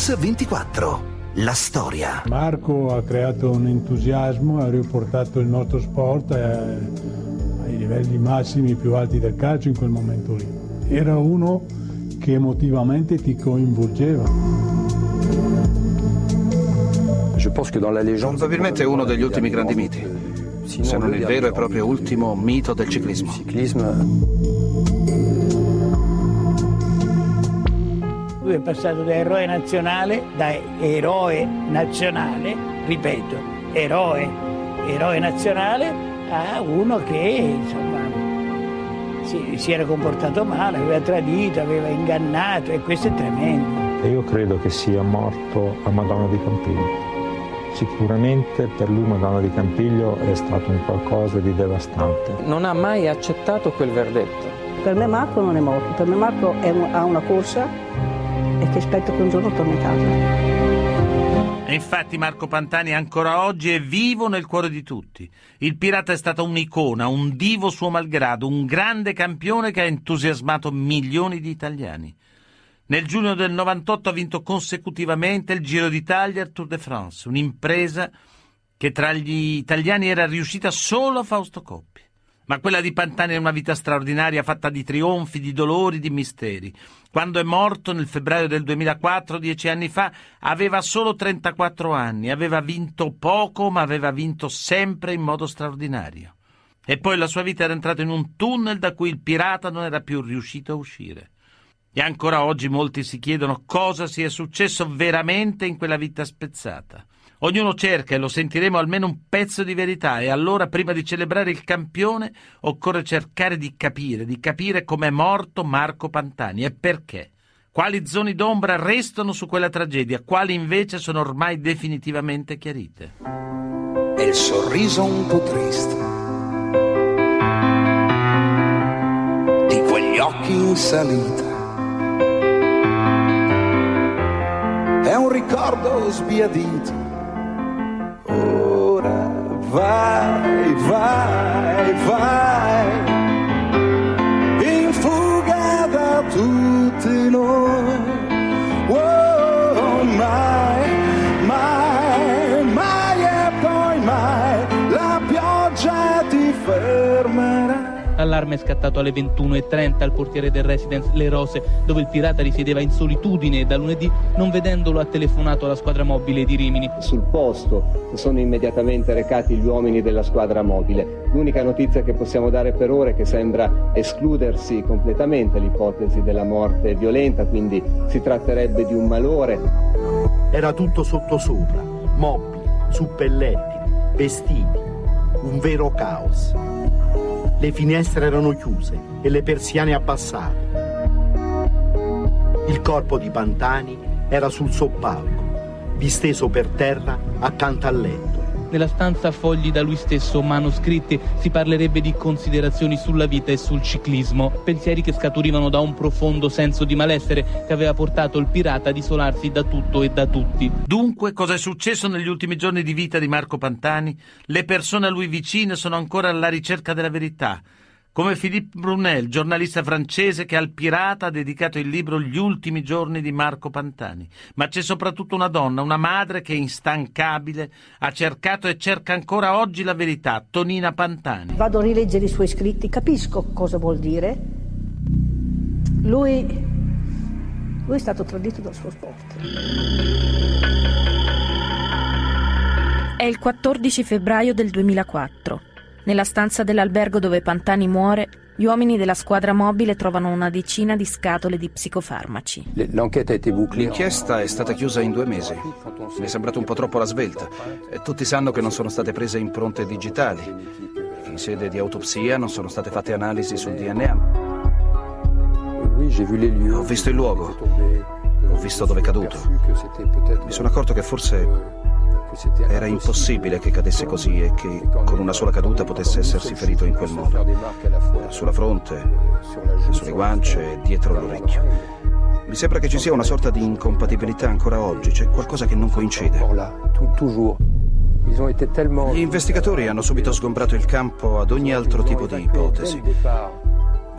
Mix24. La storia. Marco ha creato un entusiasmo, ha riportato il nostro sport eh, ai livelli massimi più alti del calcio in quel momento lì. Era uno che emotivamente ti coinvolgeva. Probabilmente uno degli ultimi grandi miti, se non il vero e proprio ultimo mito del ciclismo. Lui è passato da eroe nazionale, da eroe nazionale, ripeto, eroe, eroe nazionale, a uno che insomma si, si era comportato male, aveva tradito, aveva ingannato e questo è tremendo. Io credo che sia morto a Madonna di Campiglio. Sicuramente per lui Madonna di Campiglio è stato un qualcosa di devastante. Non ha mai accettato quel verdetto. Per me Marco non è morto, per me Marco un, ha una corsa e che aspetto che un giorno torni a casa. E infatti Marco Pantani ancora oggi è vivo nel cuore di tutti. Il pirata è stato un'icona, un divo suo malgrado, un grande campione che ha entusiasmato milioni di italiani. Nel giugno del 98 ha vinto consecutivamente il Giro d'Italia e Tour de France, un'impresa che tra gli italiani era riuscita solo a Fausto Coppi. Ma quella di Pantani è una vita straordinaria fatta di trionfi, di dolori, di misteri. Quando è morto nel febbraio del 2004, dieci anni fa, aveva solo 34 anni, aveva vinto poco, ma aveva vinto sempre in modo straordinario. E poi la sua vita era entrata in un tunnel da cui il pirata non era più riuscito a uscire. E ancora oggi molti si chiedono cosa sia successo veramente in quella vita spezzata. Ognuno cerca, e lo sentiremo, almeno un pezzo di verità e allora prima di celebrare il campione occorre cercare di capire, di capire com'è morto Marco Pantani e perché. Quali zone d'ombra restano su quella tragedia, quali invece sono ormai definitivamente chiarite. E il sorriso un po' triste di quegli occhi in salita. È un ricordo sbiadito vai, vai, vai, L'allarme è scattato alle 21.30 al portiere del Residence Le Rose, dove il pirata risiedeva in solitudine e da lunedì, non vedendolo, ha telefonato alla squadra mobile di Rimini. Sul posto sono immediatamente recati gli uomini della squadra mobile. L'unica notizia che possiamo dare per ora è che sembra escludersi completamente l'ipotesi della morte violenta, quindi si tratterebbe di un malore. Era tutto sottosopra, mobili, suppellettili, vestiti, un vero caos le finestre erano chiuse e le persiane abbassate. Il corpo di Pantani era sul soppalco, disteso per terra accanto al letto. Nella stanza fogli da lui stesso manoscritti si parlerebbe di considerazioni sulla vita e sul ciclismo, pensieri che scaturivano da un profondo senso di malessere che aveva portato il pirata ad isolarsi da tutto e da tutti. Dunque, cosa è successo negli ultimi giorni di vita di Marco Pantani? Le persone a lui vicine sono ancora alla ricerca della verità come Philippe Brunel, giornalista francese che al pirata ha dedicato il libro Gli ultimi giorni di Marco Pantani. Ma c'è soprattutto una donna, una madre che instancabile ha cercato e cerca ancora oggi la verità, Tonina Pantani. Vado a rileggere i suoi scritti, capisco cosa vuol dire. Lui, lui è stato tradito dal suo sport. È il 14 febbraio del 2004. Nella stanza dell'albergo dove Pantani muore, gli uomini della squadra mobile trovano una decina di scatole di psicofarmaci. L'inchiesta è stata chiusa in due mesi. Mi è sembrato un po' troppo la svelta. Tutti sanno che non sono state prese impronte digitali. In sede di autopsia non sono state fatte analisi sul DNA. Ho visto il luogo. Ho visto dove è caduto. Mi sono accorto che forse era impossibile che cadesse così e che con una sola caduta potesse essersi ferito in quel modo. Sulla fronte, sulle guance e dietro l'orecchio. Mi sembra che ci sia una sorta di incompatibilità ancora oggi, c'è qualcosa che non coincide. Gli investigatori hanno subito sgombrato il campo ad ogni altro tipo di ipotesi.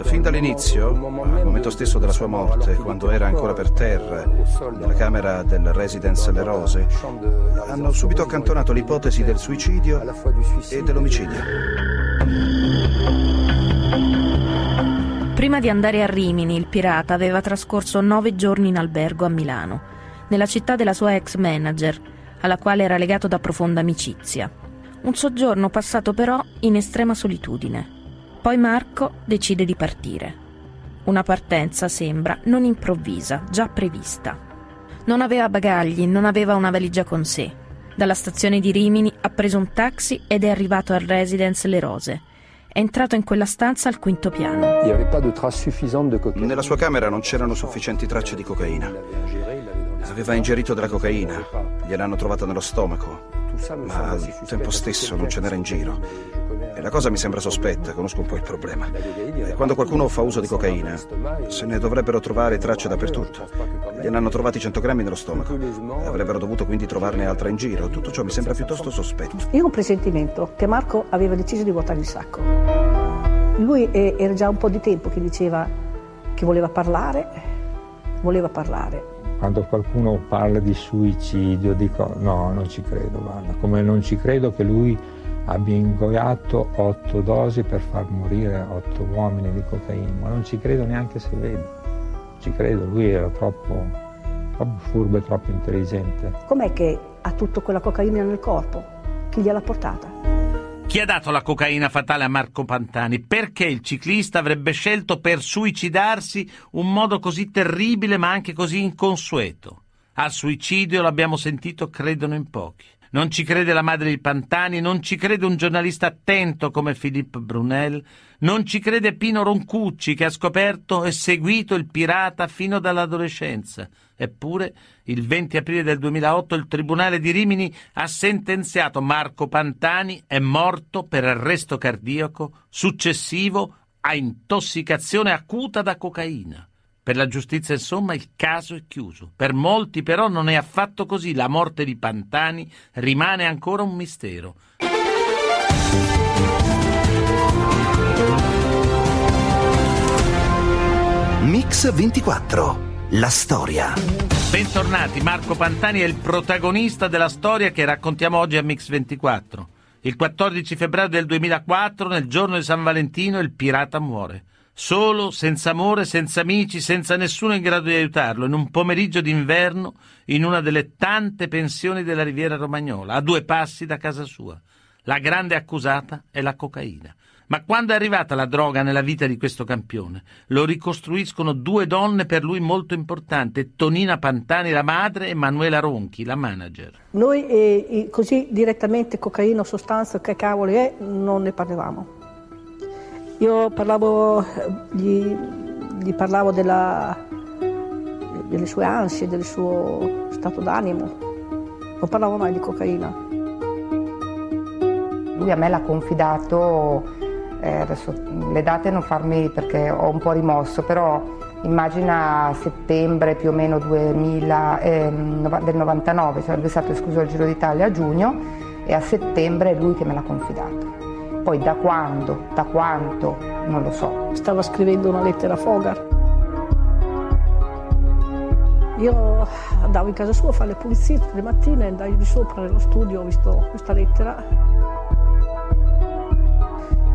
Fin dall'inizio, al momento stesso della sua morte, quando era ancora per terra, nella camera del Residence Le Rose, hanno subito accantonato l'ipotesi del suicidio e dell'omicidio. Prima di andare a Rimini, il pirata aveva trascorso nove giorni in albergo a Milano, nella città della sua ex manager, alla quale era legato da profonda amicizia. Un soggiorno passato però in estrema solitudine. Poi Marco decide di partire. Una partenza, sembra, non improvvisa, già prevista. Non aveva bagagli, non aveva una valigia con sé. Dalla stazione di Rimini ha preso un taxi ed è arrivato al residence Le Rose. È entrato in quella stanza al quinto piano. Nella sua camera non c'erano sufficienti tracce di cocaina. Aveva ingerito della cocaina, gliel'hanno trovata nello stomaco, ma al tempo stesso non ce n'era in giro. E la cosa mi sembra sospetta, conosco un po' il problema. E quando qualcuno fa uso di cocaina, se ne dovrebbero trovare tracce dappertutto. Gliene hanno trovati 100 grammi nello stomaco. Avrebbero dovuto quindi trovarne altra in giro. Tutto ciò mi sembra piuttosto sospetto. Io ho un presentimento che Marco aveva deciso di vuotare il sacco. Lui era già un po' di tempo che diceva che voleva parlare, voleva parlare. Quando qualcuno parla di suicidio dico no, non ci credo, guarda, come non ci credo che lui abbia ingoiato otto dosi per far morire otto uomini di cocaina, ma non ci credo neanche se vedo, non ci credo, lui era troppo, troppo furbo e troppo intelligente. Com'è che ha tutta quella cocaina nel corpo? Chi gliel'ha portata? Chi ha dato la cocaina fatale a Marco Pantani? Perché il ciclista avrebbe scelto per suicidarsi un modo così terribile ma anche così inconsueto? Al suicidio, l'abbiamo sentito, credono in pochi. Non ci crede la madre di Pantani, non ci crede un giornalista attento come Philippe Brunel, non ci crede Pino Roncucci che ha scoperto e seguito il pirata fino dall'adolescenza. Eppure, il 20 aprile del 2008 il Tribunale di Rimini ha sentenziato Marco Pantani è morto per arresto cardiaco successivo a intossicazione acuta da cocaina. Per la giustizia, insomma, il caso è chiuso. Per molti, però, non è affatto così. La morte di Pantani rimane ancora un mistero. Mix 24. La storia. Bentornati, Marco Pantani è il protagonista della storia che raccontiamo oggi a Mix 24. Il 14 febbraio del 2004, nel giorno di San Valentino, il pirata muore. Solo, senza amore, senza amici, senza nessuno in grado di aiutarlo, in un pomeriggio d'inverno, in una delle tante pensioni della Riviera Romagnola, a due passi da casa sua. La grande accusata è la cocaina. Ma quando è arrivata la droga nella vita di questo campione? Lo ricostruiscono due donne per lui molto importanti, Tonina Pantani, la madre, e Manuela Ronchi, la manager. Noi eh, così direttamente cocaina, sostanza, che cavolo è, non ne parlavamo. Io parlavo, gli, gli parlavo della, delle sue ansie, del suo stato d'animo. Non parlavo mai di cocaina. Lui a me l'ha confidato eh, adesso le date non farmi perché ho un po' rimosso, però immagina settembre più o meno 2000, eh, del 99, sarebbe stato escluso il Giro d'Italia a giugno e a settembre è lui che me l'ha confidato. Poi da quando, da quanto, non lo so. Stava scrivendo una lettera a Fogar. Io andavo in casa sua a fare le pulizie tutte le mattine, andai di sopra nello studio, ho visto questa lettera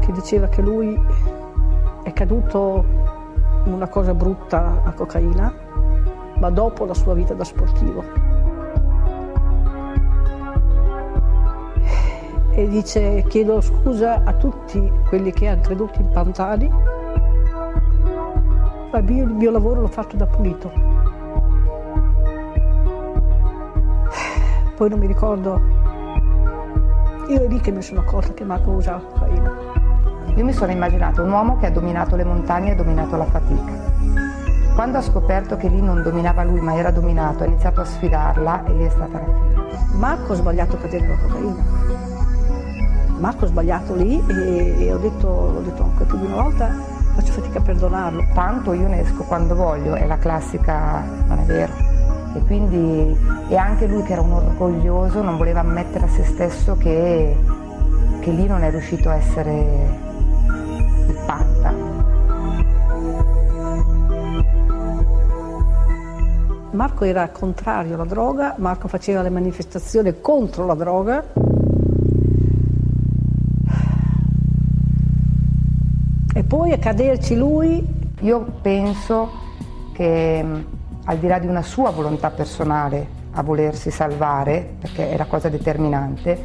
che diceva che lui è caduto in una cosa brutta a cocaina, ma dopo la sua vita da sportivo. E dice chiedo scusa a tutti quelli che hanno creduto in Pantani, ma io il mio lavoro l'ho fatto da pulito. Poi non mi ricordo, io è lì che mi sono accorta che Marco usava cocaina. Io mi sono immaginata un uomo che ha dominato le montagne e ha dominato la fatica. Quando ha scoperto che lì non dominava lui ma era dominato, ha iniziato a sfidarla e lì è stata la fine. Marco ha sbagliato a cadere la cocaina. Marco ha sbagliato lì e, e ho, detto, l'ho detto anche più di una volta, faccio fatica a perdonarlo. Tanto io ne esco quando voglio, è la classica, non è vero. E quindi, e anche lui che era un orgoglioso non voleva ammettere a se stesso che, che lì non è riuscito a essere fatta. Marco era contrario alla droga, Marco faceva le manifestazioni contro la droga. E poi a caderci lui. Io penso che mm, al di là di una sua volontà personale a volersi salvare, perché è la cosa determinante,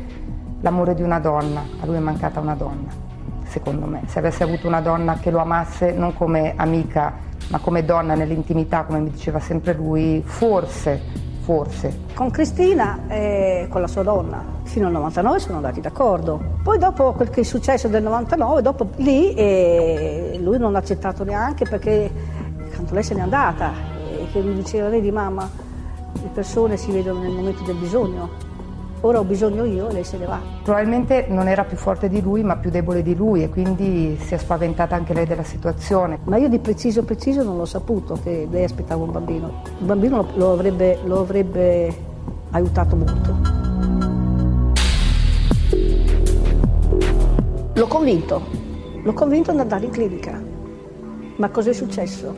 l'amore di una donna, a lui è mancata una donna secondo me. Se avesse avuto una donna che lo amasse non come amica, ma come donna nell'intimità, come mi diceva sempre lui, forse, forse. Con Cristina e con la sua donna, fino al 99 sono andati d'accordo. Poi dopo quel che è successo del 99, dopo lì eh, lui non l'ha accettato neanche perché tanto lei se n'è andata che mi diceva, vedi mamma, le persone si vedono nel momento del bisogno. Ora ho bisogno io e lei se ne va. Probabilmente non era più forte di lui, ma più debole di lui e quindi si è spaventata anche lei della situazione. Ma io di preciso preciso non l'ho saputo che lei aspettava un bambino. Il bambino lo avrebbe, lo avrebbe aiutato molto. L'ho convinto, l'ho convinto ad andare in clinica. Ma cos'è successo?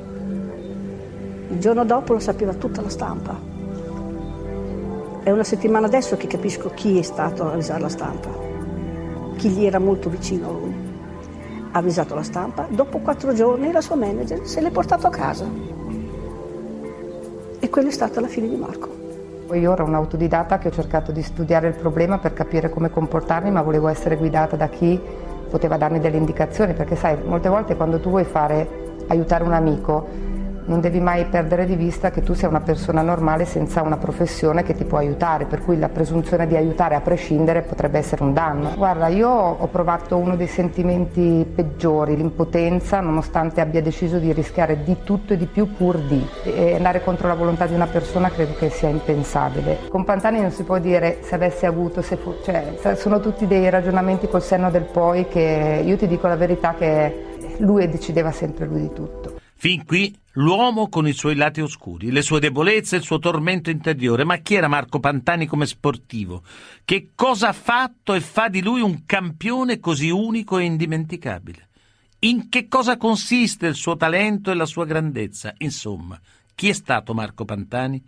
Il giorno dopo lo sapeva tutta la stampa. È una settimana adesso che capisco chi è stato a avvisare la stampa, chi gli era molto vicino a lui. Ha avvisato la stampa, dopo quattro giorni la sua manager se l'è portato a casa. E quella è stata la fine di Marco. Io ero un'autodidatta che ho cercato di studiare il problema per capire come comportarmi, ma volevo essere guidata da chi poteva darmi delle indicazioni, perché sai, molte volte quando tu vuoi fare, aiutare un amico, non devi mai perdere di vista che tu sia una persona normale senza una professione che ti può aiutare, per cui la presunzione di aiutare a prescindere potrebbe essere un danno. Guarda, io ho provato uno dei sentimenti peggiori, l'impotenza, nonostante abbia deciso di rischiare di tutto e di più pur di. E andare contro la volontà di una persona credo che sia impensabile. Con Pantani non si può dire se avessi avuto, se fu, cioè, sono tutti dei ragionamenti col senno del poi che io ti dico la verità che lui decideva sempre lui di tutto. Fin qui l'uomo con i suoi lati oscuri, le sue debolezze, il suo tormento interiore. Ma chi era Marco Pantani come sportivo? Che cosa ha fatto e fa di lui un campione così unico e indimenticabile? In che cosa consiste il suo talento e la sua grandezza? Insomma, chi è stato Marco Pantani?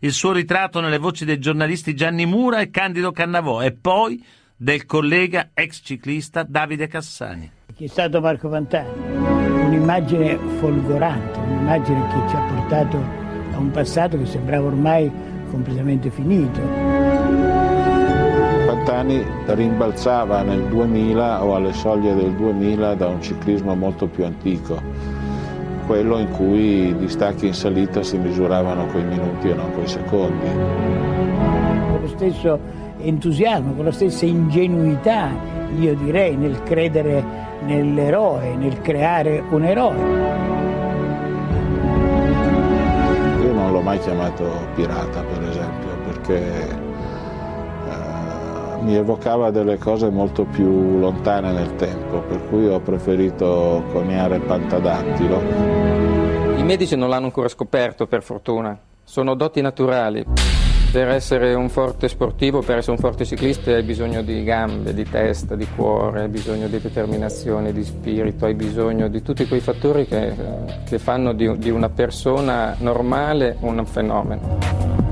Il suo ritratto nelle voci dei giornalisti Gianni Mura e Candido Cannavò e poi del collega ex ciclista Davide Cassani. Chi è stato Marco Pantani? Un'immagine folgorante, un'immagine che ci ha portato a un passato che sembrava ormai completamente finito. Pantani rimbalzava nel 2000 o alle soglie del 2000 da un ciclismo molto più antico, quello in cui i distacchi in salita si misuravano coi minuti e non coi secondi. Con lo stesso entusiasmo, con la stessa ingenuità, io direi, nel credere nell'eroe, nel creare un eroe. Io non l'ho mai chiamato pirata, per esempio, perché eh, mi evocava delle cose molto più lontane nel tempo, per cui ho preferito coniare pantadattilo. I medici non l'hanno ancora scoperto, per fortuna. Sono doti naturali. Per essere un forte sportivo, per essere un forte ciclista hai bisogno di gambe, di testa, di cuore, hai bisogno di determinazione, di spirito, hai bisogno di tutti quei fattori che, che fanno di, di una persona normale un fenomeno.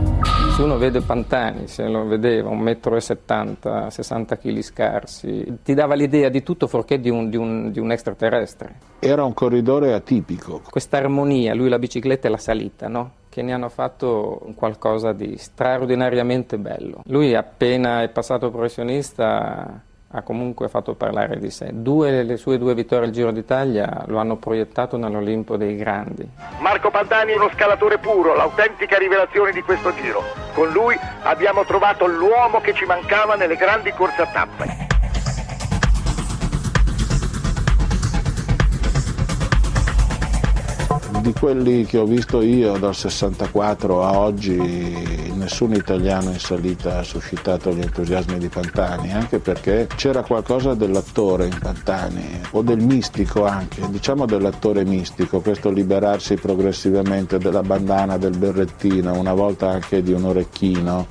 Uno vede Pantani, se lo vedeva, 1,70 m, 60 kg scarsi, ti dava l'idea di tutto fuorché di un, di, un, di un, extraterrestre. Era un corridore atipico. Questa armonia, lui la bicicletta e la salita, no? che ne hanno fatto qualcosa di straordinariamente bello. Lui appena è passato professionista ha comunque fatto parlare di sé. Due, le sue due vittorie al Giro d'Italia lo hanno proiettato nell'Olimpo dei grandi. Marco Pantani è uno scalatore puro, l'autentica rivelazione di questo Giro. Con lui abbiamo trovato l'uomo che ci mancava nelle grandi corse a tappe. Di quelli che ho visto io dal 64 a oggi nessun italiano in salita ha suscitato gli entusiasmi di Pantani, anche perché c'era qualcosa dell'attore in Pantani, o del mistico anche, diciamo dell'attore mistico, questo liberarsi progressivamente della bandana, del berrettino, una volta anche di un orecchino,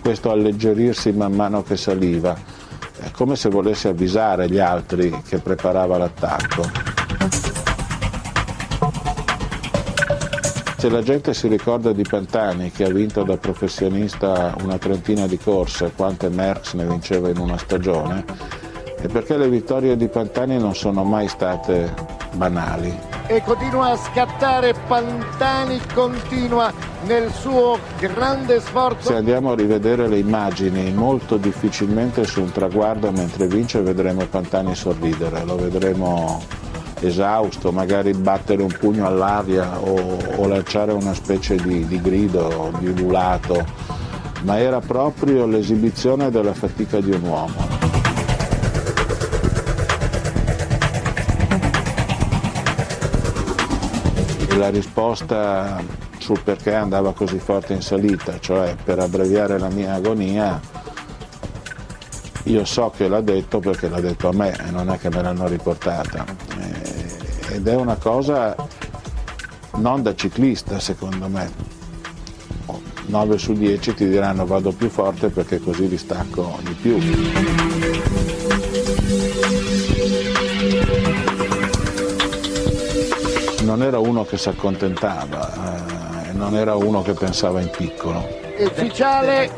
questo alleggerirsi man mano che saliva, è come se volesse avvisare gli altri che preparava l'attacco. Se la gente si ricorda di Pantani che ha vinto da professionista una trentina di corse, quante Merckx ne vinceva in una stagione, è perché le vittorie di Pantani non sono mai state banali. E continua a scattare Pantani, continua nel suo grande sforzo. Se andiamo a rivedere le immagini, molto difficilmente su un traguardo mentre vince vedremo Pantani sorridere, lo vedremo esausto, magari battere un pugno all'aria o, o lanciare una specie di, di grido, di ululato, ma era proprio l'esibizione della fatica di un uomo. La risposta sul perché andava così forte in salita, cioè per abbreviare la mia agonia, io so che l'ha detto perché l'ha detto a me e non è che me l'hanno riportata. Eh, ed è una cosa non da ciclista secondo me. 9 su 10 ti diranno vado più forte perché così li stacco di più. Non era uno che si accontentava, eh, non era uno che pensava in piccolo. Ufficiale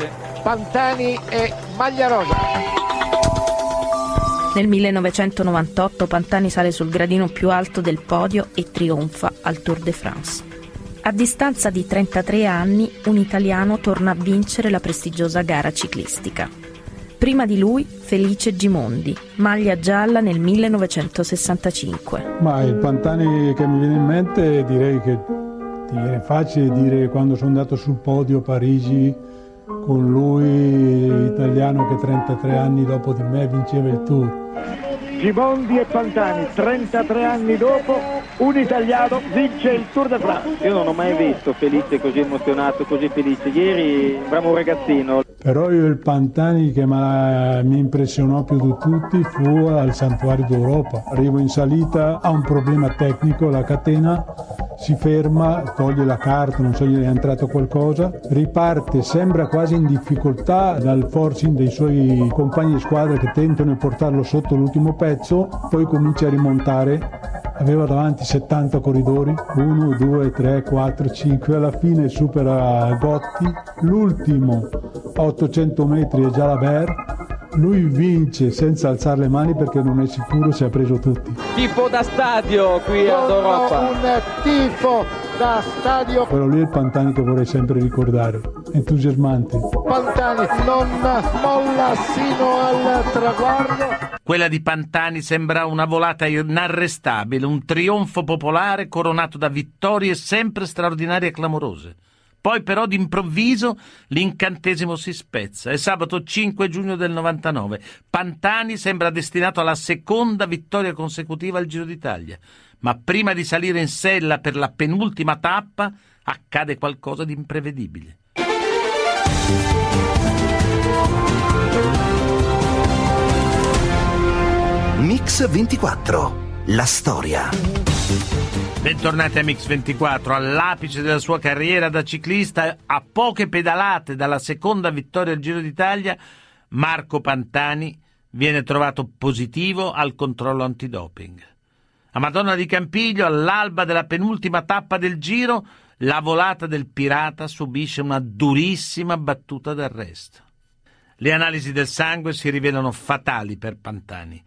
Pantani e Maglia Rosa. Nel 1998 Pantani sale sul gradino più alto del podio e trionfa al Tour de France. A distanza di 33 anni, un italiano torna a vincere la prestigiosa gara ciclistica. Prima di lui Felice Gimondi, maglia gialla nel 1965. Ma il Pantani che mi viene in mente direi che ti viene facile dire quando sono andato sul podio a Parigi con lui, italiano che 33 anni dopo di me vinceva il Tour. Gimondi e Pantani, 33 anni dopo, un italiano vince il Tour de France. Io non ho mai visto Felice così emozionato, così felice. Ieri un ragazzino. Però io il Pantani che mi impressionò più di tutti fu al Santuario d'Europa. Arrivo in salita, ha un problema tecnico, la catena si ferma, toglie la carta, non so gli è entrato qualcosa, riparte, sembra quasi in difficoltà dal forcing dei suoi compagni di squadra che tentano di portarlo sotto l'ultimo pezzo, poi comincia a rimontare, aveva davanti 70 corridori, 1, 2, 3, 4, 5, alla fine supera Gotti, l'ultimo a 800 metri è già la Ver, lui vince senza alzare le mani perché non è sicuro se ha preso tutti. Tifo da stadio qui ad Europa. Un tifo da stadio. Però lui è il Pantani che vorrei sempre ricordare, entusiasmante. Pantani non molla sino al traguardo. Quella di Pantani sembra una volata inarrestabile, un trionfo popolare coronato da vittorie sempre straordinarie e clamorose. Poi però d'improvviso l'incantesimo si spezza. È sabato 5 giugno del 99. Pantani sembra destinato alla seconda vittoria consecutiva al Giro d'Italia. Ma prima di salire in sella per la penultima tappa accade qualcosa di imprevedibile. Mix 24. La storia. Bentornati a Mix24, all'apice della sua carriera da ciclista, a poche pedalate dalla seconda vittoria al Giro d'Italia, Marco Pantani viene trovato positivo al controllo antidoping. A Madonna di Campiglio, all'alba della penultima tappa del Giro, la volata del pirata subisce una durissima battuta d'arresto. Le analisi del sangue si rivelano fatali per Pantani.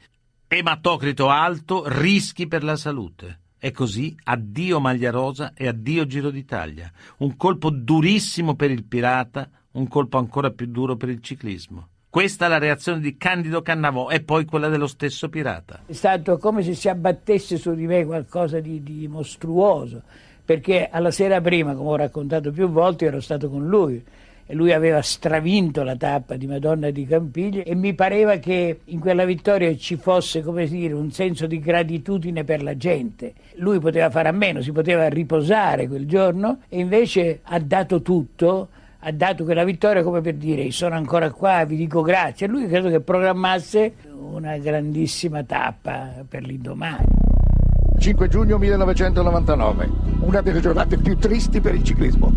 Ematocrito alto, rischi per la salute. E così addio Maglia Rosa e addio Giro d'Italia. Un colpo durissimo per il pirata, un colpo ancora più duro per il ciclismo. Questa è la reazione di Candido Cannavò e poi quella dello stesso pirata. È stato come se si abbattesse su di me qualcosa di, di mostruoso, perché alla sera prima, come ho raccontato più volte, ero stato con lui lui aveva stravinto la tappa di Madonna di Campiglio e mi pareva che in quella vittoria ci fosse come dire, un senso di gratitudine per la gente. Lui poteva fare a meno, si poteva riposare quel giorno e invece ha dato tutto, ha dato quella vittoria come per dire sono ancora qua, vi dico grazie. E lui credo che programmasse una grandissima tappa per l'indomani. 5 giugno 1999, una delle giornate più tristi per il ciclismo.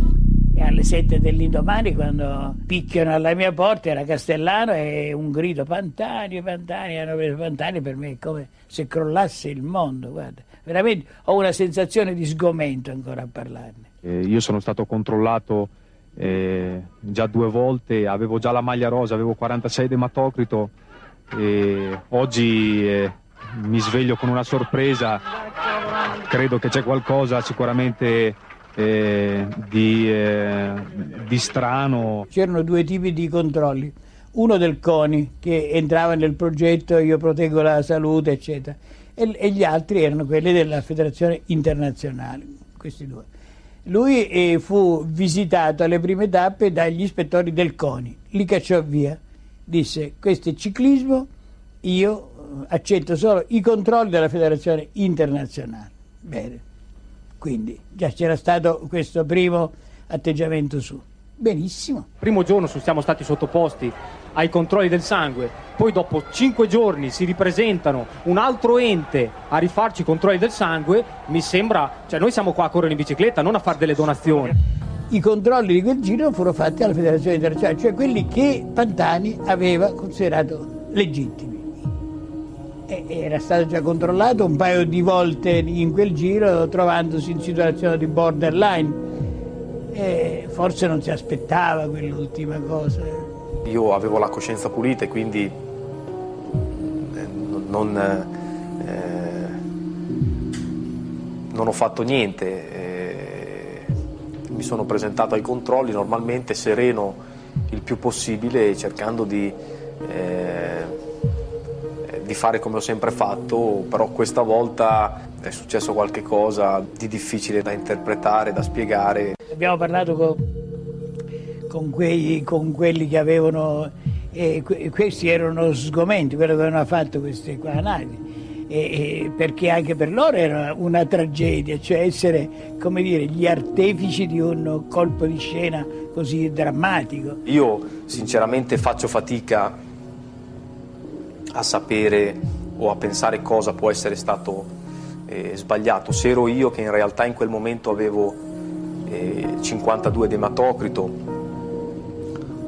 E alle sette dell'indomani quando picchiano alla mia porta era Castellano e un grido Pantani, Pantani, hanno preso Pantani per me è come se crollasse il mondo, guarda. Veramente ho una sensazione di sgomento ancora a parlarne. Eh, io sono stato controllato eh, già due volte, avevo già la maglia rosa, avevo 46 d'ematocrito e oggi eh, mi sveglio con una sorpresa, credo che c'è qualcosa sicuramente eh, di, eh, di strano. C'erano due tipi di controlli, uno del CONI che entrava nel progetto Io proteggo la salute, eccetera, e, e gli altri erano quelli della Federazione Internazionale, questi due. Lui eh, fu visitato alle prime tappe dagli ispettori del CONI, li cacciò via, disse questo è ciclismo, io accetto solo i controlli della Federazione Internazionale. Bene, quindi già c'era stato questo primo atteggiamento su. Benissimo. Primo giorno siamo stati sottoposti ai controlli del sangue, poi dopo cinque giorni si ripresentano un altro ente a rifarci i controlli del sangue, mi sembra, cioè noi siamo qua a correre in bicicletta, non a fare delle donazioni. I controlli di quel giro furono fatti alla Federazione Internazionale, cioè quelli che Pantani aveva considerato legittimi. E era stato già controllato un paio di volte in quel giro trovandosi in situazione di borderline. E forse non si aspettava quell'ultima cosa. Io avevo la coscienza pulita e quindi eh, non, eh, non ho fatto niente. Eh, mi sono presentato ai controlli normalmente sereno il più possibile cercando di, eh, di fare come ho sempre fatto, però questa volta è successo qualche cosa di difficile da interpretare, da spiegare. Abbiamo parlato con con, quei, con quelli che avevano, eh, questi erano sgomenti, quello che avevano fatto queste qua analisi. E, e perché anche per loro era una tragedia, cioè essere come dire, gli artefici di un colpo di scena così drammatico. Io sinceramente faccio fatica a sapere o a pensare cosa può essere stato eh, sbagliato. Se ero io che in realtà in quel momento avevo eh, 52 d'ematocrito,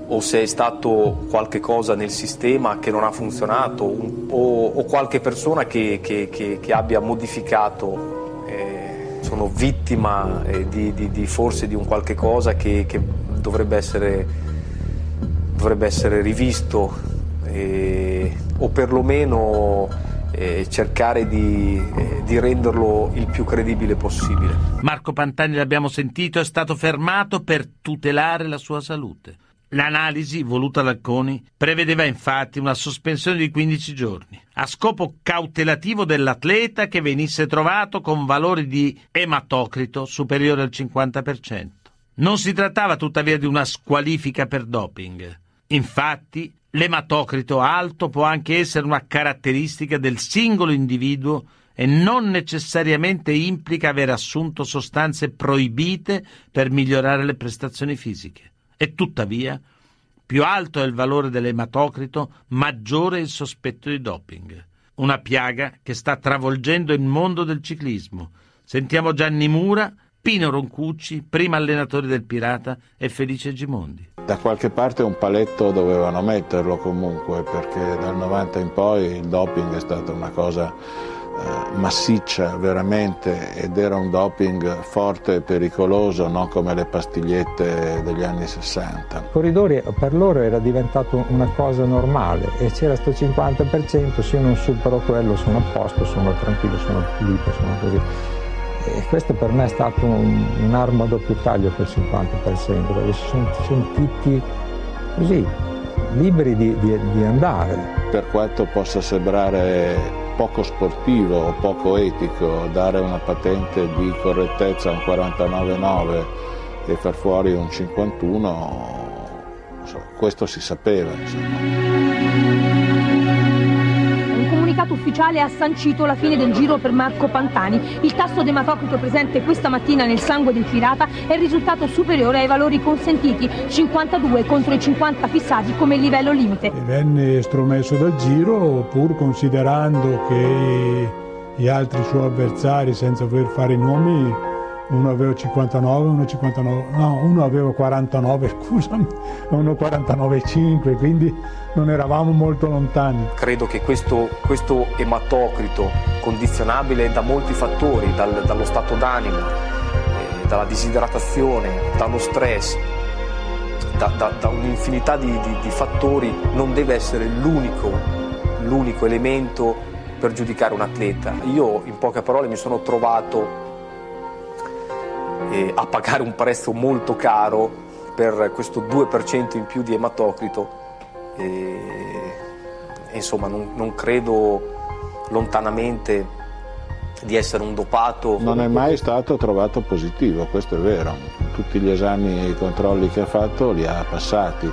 o se è stato qualche cosa nel sistema che non ha funzionato un, o, o, qualche persona che, che, che, che abbia modificato, eh, sono vittima eh, di, di, di, forse di un qualche cosa che, dovrebbe essere, dovrebbe, essere, rivisto eh, o perlomeno eh, cercare di, eh, di, renderlo il più credibile possibile. Marco Pantani, l'abbiamo sentito, è stato fermato per tutelare la sua salute. L'analisi voluta dal CONI prevedeva infatti una sospensione di 15 giorni, a scopo cautelativo dell'atleta che venisse trovato con valori di ematocrito superiori al 50%. Non si trattava tuttavia di una squalifica per doping. Infatti, l'ematocrito alto può anche essere una caratteristica del singolo individuo e non necessariamente implica aver assunto sostanze proibite per migliorare le prestazioni fisiche. E tuttavia, più alto è il valore dell'ematocrito, maggiore è il sospetto di doping. Una piaga che sta travolgendo il mondo del ciclismo. Sentiamo Gianni Mura, Pino Roncucci, prima allenatore del Pirata, e Felice Gimondi. Da qualche parte un paletto dovevano metterlo comunque, perché dal 90 in poi il doping è stata una cosa eh, massiccia veramente ed era un doping forte e pericoloso, non come le pastigliette degli anni 60. I corridori per loro era diventato una cosa normale e c'era questo 50%, se io non supero quello sono a posto, sono tranquillo, sono pulito, sono così. E questo per me è stato un, un'arma a doppio taglio quel 50%, perché si sono sentiti così, liberi di, di, di andare. Per quanto possa sembrare poco sportivo o poco etico dare una patente di correttezza a un 49,9 e far fuori un 51, questo si sapeva. Insomma comunicato ufficiale ha sancito la fine del giro per Marco Pantani. Il tasso d'ematocrito presente questa mattina nel sangue del pirata è risultato superiore ai valori consentiti, 52 contro i 50 fissati come livello limite. Venne estromesso dal giro pur considerando che gli altri suoi avversari, senza voler fare nomi, uno aveva 59, uno 59, no, uno aveva 49, scusami, uno 49,5, quindi non eravamo molto lontani. Credo che questo, questo ematocrito, condizionabile da molti fattori, dal, dallo stato d'animo, eh, dalla disidratazione, dallo stress, da, da, da un'infinità di, di, di, fattori, non deve essere l'unico, l'unico elemento per giudicare un atleta. Io in poche parole mi sono trovato eh, a pagare un prezzo molto caro per questo 2% in più di ematocrito e, insomma non, non credo lontanamente di essere un dopato. Non è mai stato trovato positivo, questo è vero. Tutti gli esami e i controlli che ha fatto li ha passati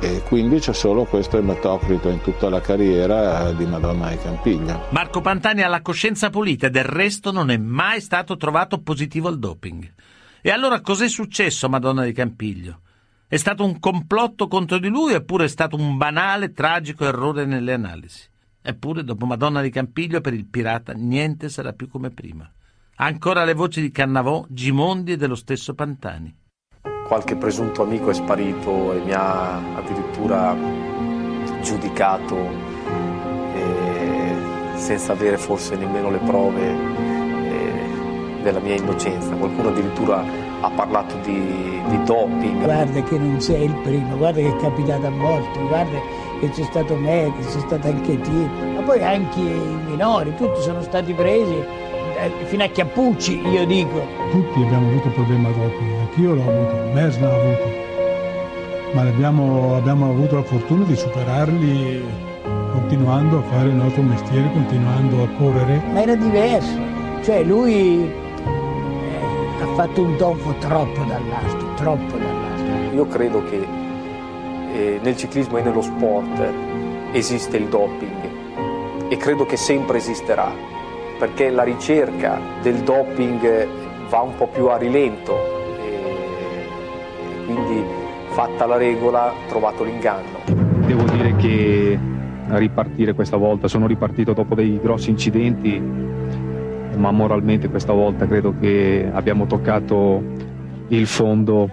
e quindi c'è solo questo ematocrito in tutta la carriera di Madonna di Campiglio. Marco Pantani ha la coscienza pulita e del resto non è mai stato trovato positivo al doping. E allora cos'è successo a Madonna di Campiglio? È stato un complotto contro di lui oppure è stato un banale, tragico errore nelle analisi? Eppure, dopo Madonna di Campiglio, per il pirata niente sarà più come prima. Ancora le voci di Cannavò, Gimondi e dello stesso Pantani. Qualche presunto amico è sparito e mi ha addirittura giudicato eh, senza avere forse nemmeno le prove eh, della mia innocenza. Qualcuno addirittura ha parlato di, di doping. Guarda che non sei il primo, guarda che è capitato a molti, guarda che c'è stato me, che c'è stato anche Tino, ma poi anche i minori, tutti sono stati presi, eh, fino a Chiappucci io dico. Tutti abbiamo avuto problemi doping, anch'io l'ho avuto, Mers l'ha avuto, ma abbiamo, abbiamo avuto la fortuna di superarli continuando a fare il nostro mestiere, continuando a correre. Ma era diverso, cioè lui eh, ha fatto un tonfo troppo dall'astro, troppo dall'astro. Io credo che eh, nel ciclismo e nello sport esiste il doping e credo che sempre esisterà, perché la ricerca del doping va un po' più a rilento fatta la regola trovato l'inganno. Devo dire che ripartire questa volta, sono ripartito dopo dei grossi incidenti, ma moralmente questa volta credo che abbiamo toccato il fondo.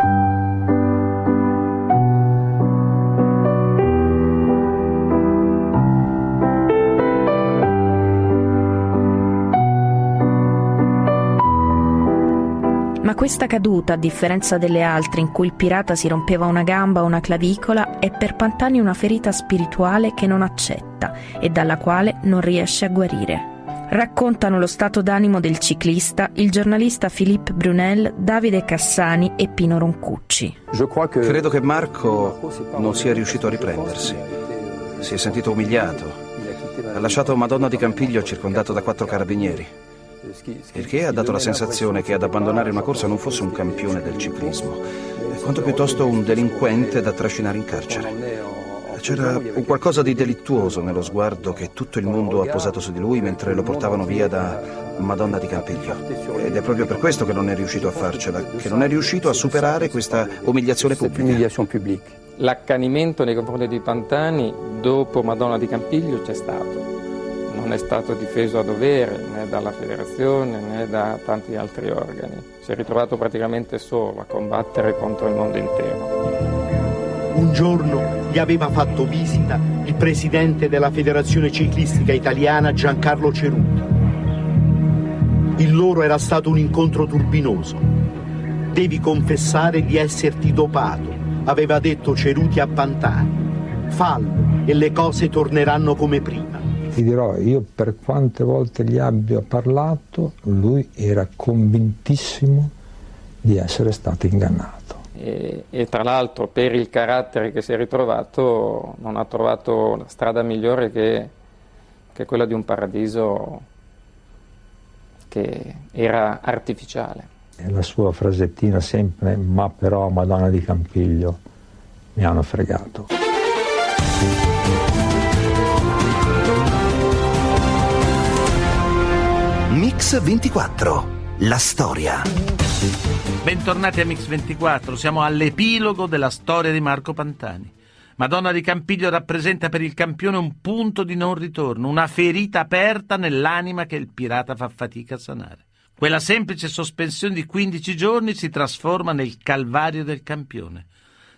Questa caduta, a differenza delle altre in cui il pirata si rompeva una gamba o una clavicola, è per Pantani una ferita spirituale che non accetta e dalla quale non riesce a guarire. Raccontano lo stato d'animo del ciclista il giornalista Philippe Brunel, Davide Cassani e Pino Roncucci. Credo che Marco non sia riuscito a riprendersi. Si è sentito umiliato. Ha lasciato Madonna di Campiglio circondato da quattro carabinieri il che ha dato la sensazione che ad abbandonare una corsa non fosse un campione del ciclismo, quanto piuttosto un delinquente da trascinare in carcere. C'era un qualcosa di delittuoso nello sguardo che tutto il mondo ha posato su di lui mentre lo portavano via da Madonna di Campiglio. Ed è proprio per questo che non è riuscito a farcela, che non è riuscito a superare questa umiliazione pubblica. L'accanimento nei confronti di Pantani dopo Madonna di Campiglio c'è stato non è stato difeso a dovere né dalla federazione né da tanti altri organi. Si è ritrovato praticamente solo a combattere contro il mondo intero. Un giorno gli aveva fatto visita il presidente della Federazione Ciclistica Italiana Giancarlo Ceruti. Il loro era stato un incontro turbinoso. Devi confessare di esserti dopato, aveva detto Ceruti a Pantani. Fallo e le cose torneranno come prima ti dirò, io per quante volte gli abbia parlato, lui era convintissimo di essere stato ingannato. E, e, tra l'altro per il carattere che si è ritrovato non ha trovato la strada migliore che, che quella di un paradiso che era artificiale. E la sua frasettina sempre, ma però Madonna di Campiglio mi hanno fregato. Mix 24, la storia. Bentornati a Mix 24, siamo all'epilogo della storia di Marco Pantani. Madonna di Campiglio rappresenta per il campione un punto di non ritorno, una ferita aperta nell'anima che il pirata fa fatica a sanare. Quella semplice sospensione di 15 giorni si trasforma nel calvario del campione.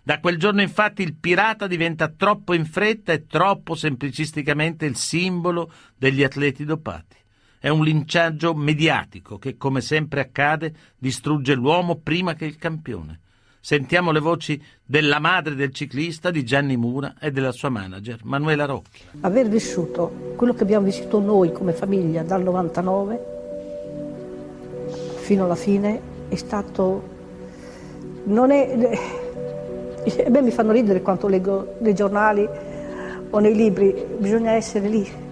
Da quel giorno infatti il pirata diventa troppo in fretta e troppo semplicisticamente il simbolo degli atleti dopati. È un linciaggio mediatico che, come sempre accade, distrugge l'uomo prima che il campione. Sentiamo le voci della madre del ciclista, di Gianni Mura e della sua manager, Manuela Rocchi. Aver vissuto quello che abbiamo vissuto noi come famiglia dal 99 fino alla fine è stato... Non è... A me mi fanno ridere quando leggo nei giornali o nei libri, bisogna essere lì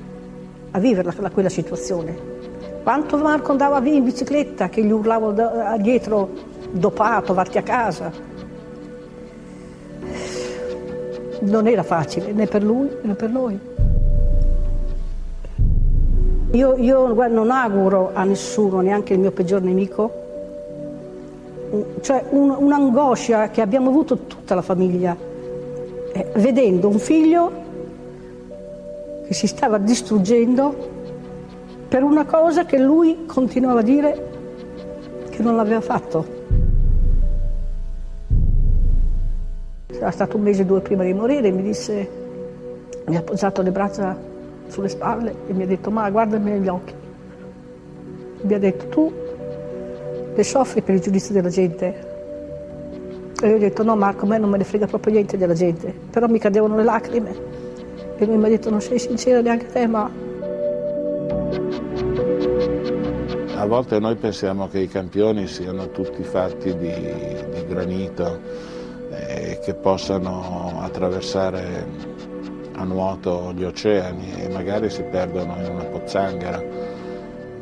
a vivere quella situazione. Quanto Marco andava via in bicicletta che gli urlavo da, dietro dopato, vatti a casa. Non era facile né per lui né per noi. Io, io non auguro a nessuno, neanche il mio peggior nemico, cioè un, un'angoscia che abbiamo avuto tutta la famiglia, eh, vedendo un figlio che si stava distruggendo per una cosa che lui continuava a dire che non l'aveva fatto. Era stato un mese o due prima di morire, mi disse, mi ha appoggiato le braccia sulle spalle e mi ha detto, ma guardami negli occhi. Mi ha detto, tu le soffri per il giudizio della gente. E io ho detto, no Marco, a me non me ne frega proprio niente della gente, però mi cadevano le lacrime. E lui mi ha detto, non sei sincera neanche te, ma... A volte noi pensiamo che i campioni siano tutti fatti di, di granito e che possano attraversare a nuoto gli oceani e magari si perdono in una pozzanghera.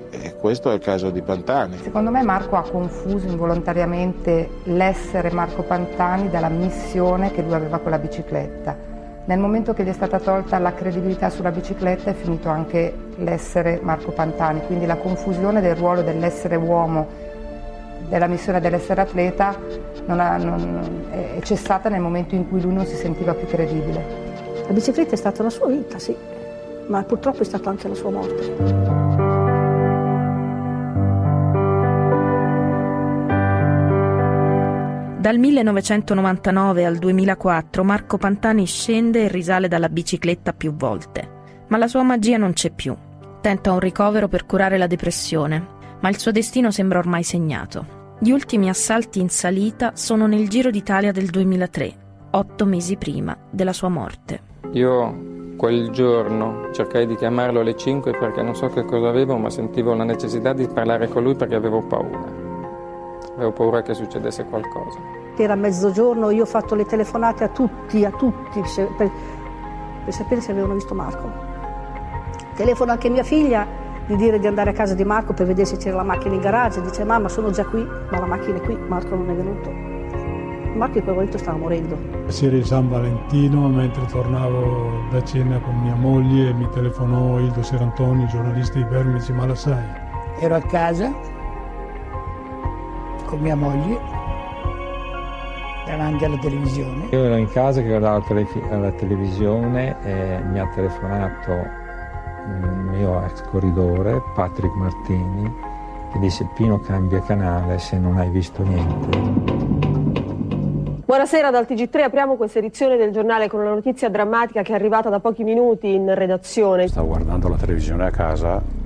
E questo è il caso di Pantani. Secondo me Marco ha confuso involontariamente l'essere Marco Pantani dalla missione che lui aveva con la bicicletta. Nel momento che gli è stata tolta la credibilità sulla bicicletta è finito anche l'essere Marco Pantani, quindi la confusione del ruolo dell'essere uomo, della missione dell'essere atleta non ha, non, è cessata nel momento in cui lui non si sentiva più credibile. La bicicletta è stata la sua vita, sì, ma purtroppo è stata anche la sua morte. Dal 1999 al 2004 Marco Pantani scende e risale dalla bicicletta più volte, ma la sua magia non c'è più. Tenta un ricovero per curare la depressione, ma il suo destino sembra ormai segnato. Gli ultimi assalti in salita sono nel Giro d'Italia del 2003, otto mesi prima della sua morte. Io quel giorno cercai di chiamarlo alle 5 perché non so che cosa avevo, ma sentivo la necessità di parlare con lui perché avevo paura. Avevo paura che succedesse qualcosa. Era mezzogiorno, io ho fatto le telefonate a tutti, a tutti, per, per sapere se avevano visto Marco. Telefono anche mia figlia di dire di andare a casa di Marco per vedere se c'era la macchina in garage. Dice mamma sono già qui, ma la macchina è qui, Marco non è venuto. Marco in quel momento stava morendo. Sera di San Valentino, mentre tornavo da cena con mia moglie, mi telefonò Ildo Serantoni, giornalista di Bermi, dice ma la sai? Ero a casa con mia moglie davanti alla televisione. Io ero in casa che guardavo la televisione e mi ha telefonato un mio ex corridore, Patrick Martini, che disse Pino cambia canale se non hai visto niente. Buonasera dal TG3, apriamo questa edizione del giornale con una notizia drammatica che è arrivata da pochi minuti in redazione. Stavo guardando la televisione a casa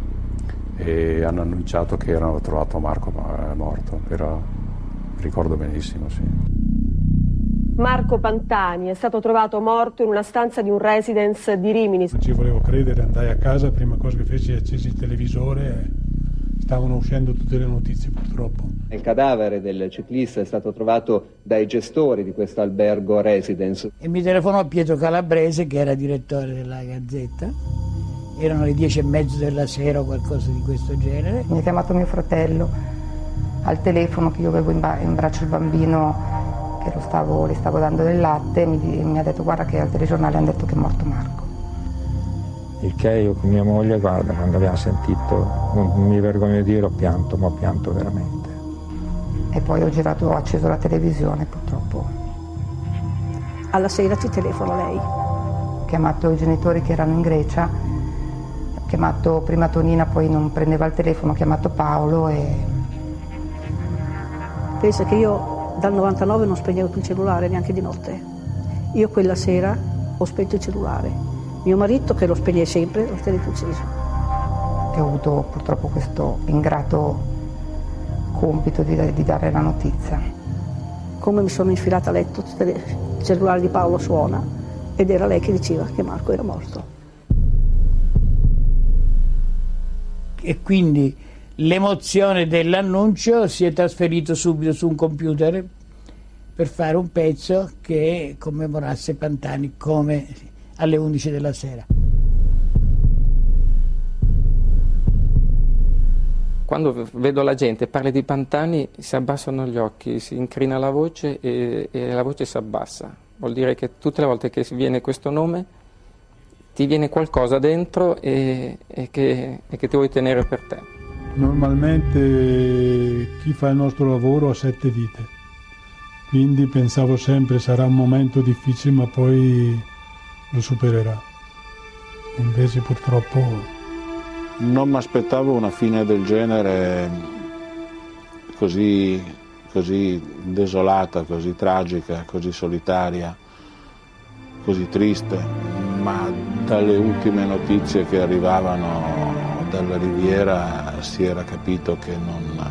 e hanno annunciato che erano trovato Marco morto, Era, ricordo benissimo, sì. Marco Pantani è stato trovato morto in una stanza di un residence di Rimini. Non ci volevo credere, andai a casa, prima cosa che feci accesi il televisore e stavano uscendo tutte le notizie purtroppo. Il cadavere del ciclista è stato trovato dai gestori di questo albergo residence. E mi telefonò Pietro Calabrese che era direttore della Gazzetta erano le dieci e mezzo della sera o qualcosa di questo genere. Mi ha chiamato mio fratello al telefono che io avevo in, in braccio il bambino che stavo, gli stavo dando del latte e mi, mi, ha detto guarda che al telegiornale hanno detto che è morto Marco. Il che io con mia moglie, guarda, quando abbiamo sentito, non mi vergogno di dire, ho pianto, ma ho pianto veramente. E poi ho girato, ho acceso la televisione purtroppo. Alla sera ci telefono lei. Ho chiamato i genitori che erano in Grecia chiamato prima Tonina, poi non prendeva il telefono, ho chiamato Paolo e... Pensa che io dal 99 non spegnevo più il cellulare neanche di notte. Io quella sera ho spento il cellulare. Mio marito che lo spegne sempre, lo tenete acceso. ho avuto purtroppo questo ingrato compito di, di dare la notizia. Come mi sono infilata a letto, il cellulare di Paolo suona ed era lei che diceva che Marco era morto. E quindi l'emozione dell'annuncio si è trasferito subito su un computer per fare un pezzo che commemorasse Pantani come alle 11 della sera. Quando vedo la gente parli di Pantani si abbassano gli occhi, si incrina la voce e, e la voce si abbassa. Vuol dire che tutte le volte che viene questo nome ti viene qualcosa dentro e, e, che, e che ti vuoi tenere per te. Normalmente chi fa il nostro lavoro ha sette vite, quindi pensavo sempre sarà un momento difficile ma poi lo supererà. Invece purtroppo non mi aspettavo una fine del genere così, così desolata, così tragica, così solitaria, così triste, ma dalle ultime notizie che arrivavano dalla riviera si era capito che non,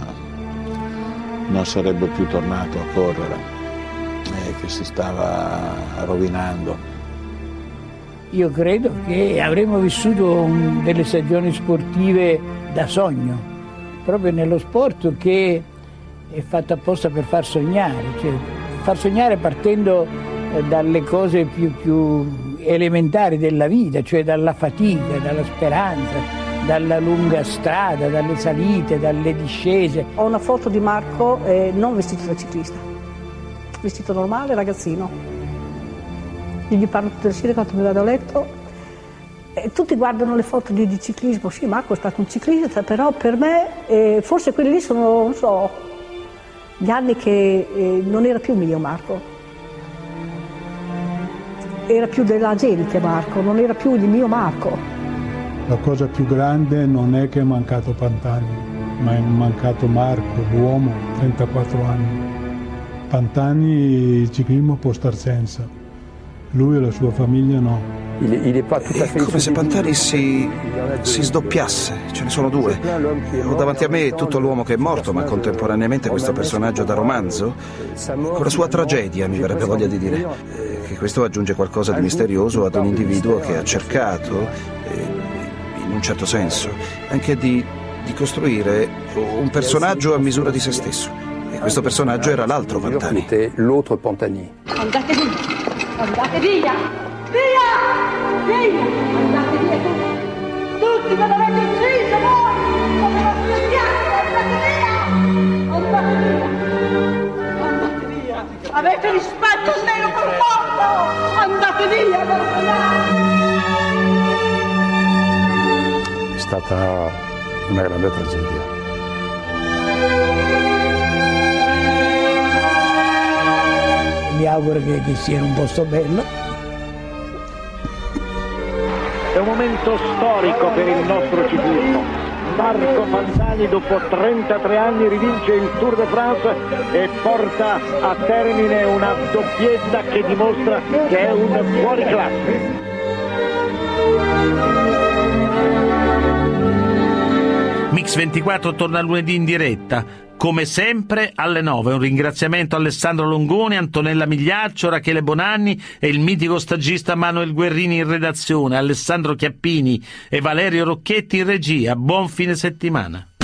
non sarebbe più tornato a correre e che si stava rovinando. Io credo che avremmo vissuto delle stagioni sportive da sogno, proprio nello sport che è fatto apposta per far sognare, cioè far sognare partendo dalle cose più, più elementari della vita, cioè dalla fatica, dalla speranza, dalla lunga strada, dalle salite, dalle discese. Ho una foto di Marco eh, non vestito da ciclista, vestito normale, ragazzino. Io gli parlo tutte le sere quando mi vado a letto e tutti guardano le foto di, di, ciclismo, sì Marco è stato un ciclista, però per me eh, forse quelli lì sono, non so, gli anni che eh, non era più mio Marco. Era più della gente Marco, non era più di mio Marco. La cosa più grande non è che è mancato Pantani, ma è mancato Marco, l'uomo, 34 anni. Pantani il ciclismo può star senza lui e la sua famiglia no. È come se Pantani si, si sdoppiasse, ce ne sono due. Ho davanti a me tutto l'uomo che è morto, ma contemporaneamente questo personaggio da romanzo, con la sua tragedia, mi verrebbe voglia di dire. Eh, che questo aggiunge qualcosa di misterioso ad un individuo che ha cercato, eh, in un certo senso, anche di, di costruire un personaggio a misura di se stesso. E questo personaggio era l'altro Pantani. L'altro Pantani. Andate via! Andate via! Via! Via! Andate via tutti! Tutti me l'avete ucciso voi! Come vostri schiavi! Andate via! Andate via! Andate via! Avete rispetto zero per morto! Andate via! È stata una grande tragedia. mi auguro che, che sia in un posto bello. Momento storico per il nostro ciclismo. Marco Pantani dopo 33 anni rivince il Tour de France e porta a termine una doppietta che dimostra che è un fuoriclasse. Mix 24 torna lunedì in diretta come sempre alle 9 un ringraziamento a Alessandro Longoni, Antonella Migliaccio, Rachele Bonanni e il mitico stagista Manuel Guerrini in redazione, Alessandro Chiappini e Valerio Rocchetti in regia. Buon fine settimana.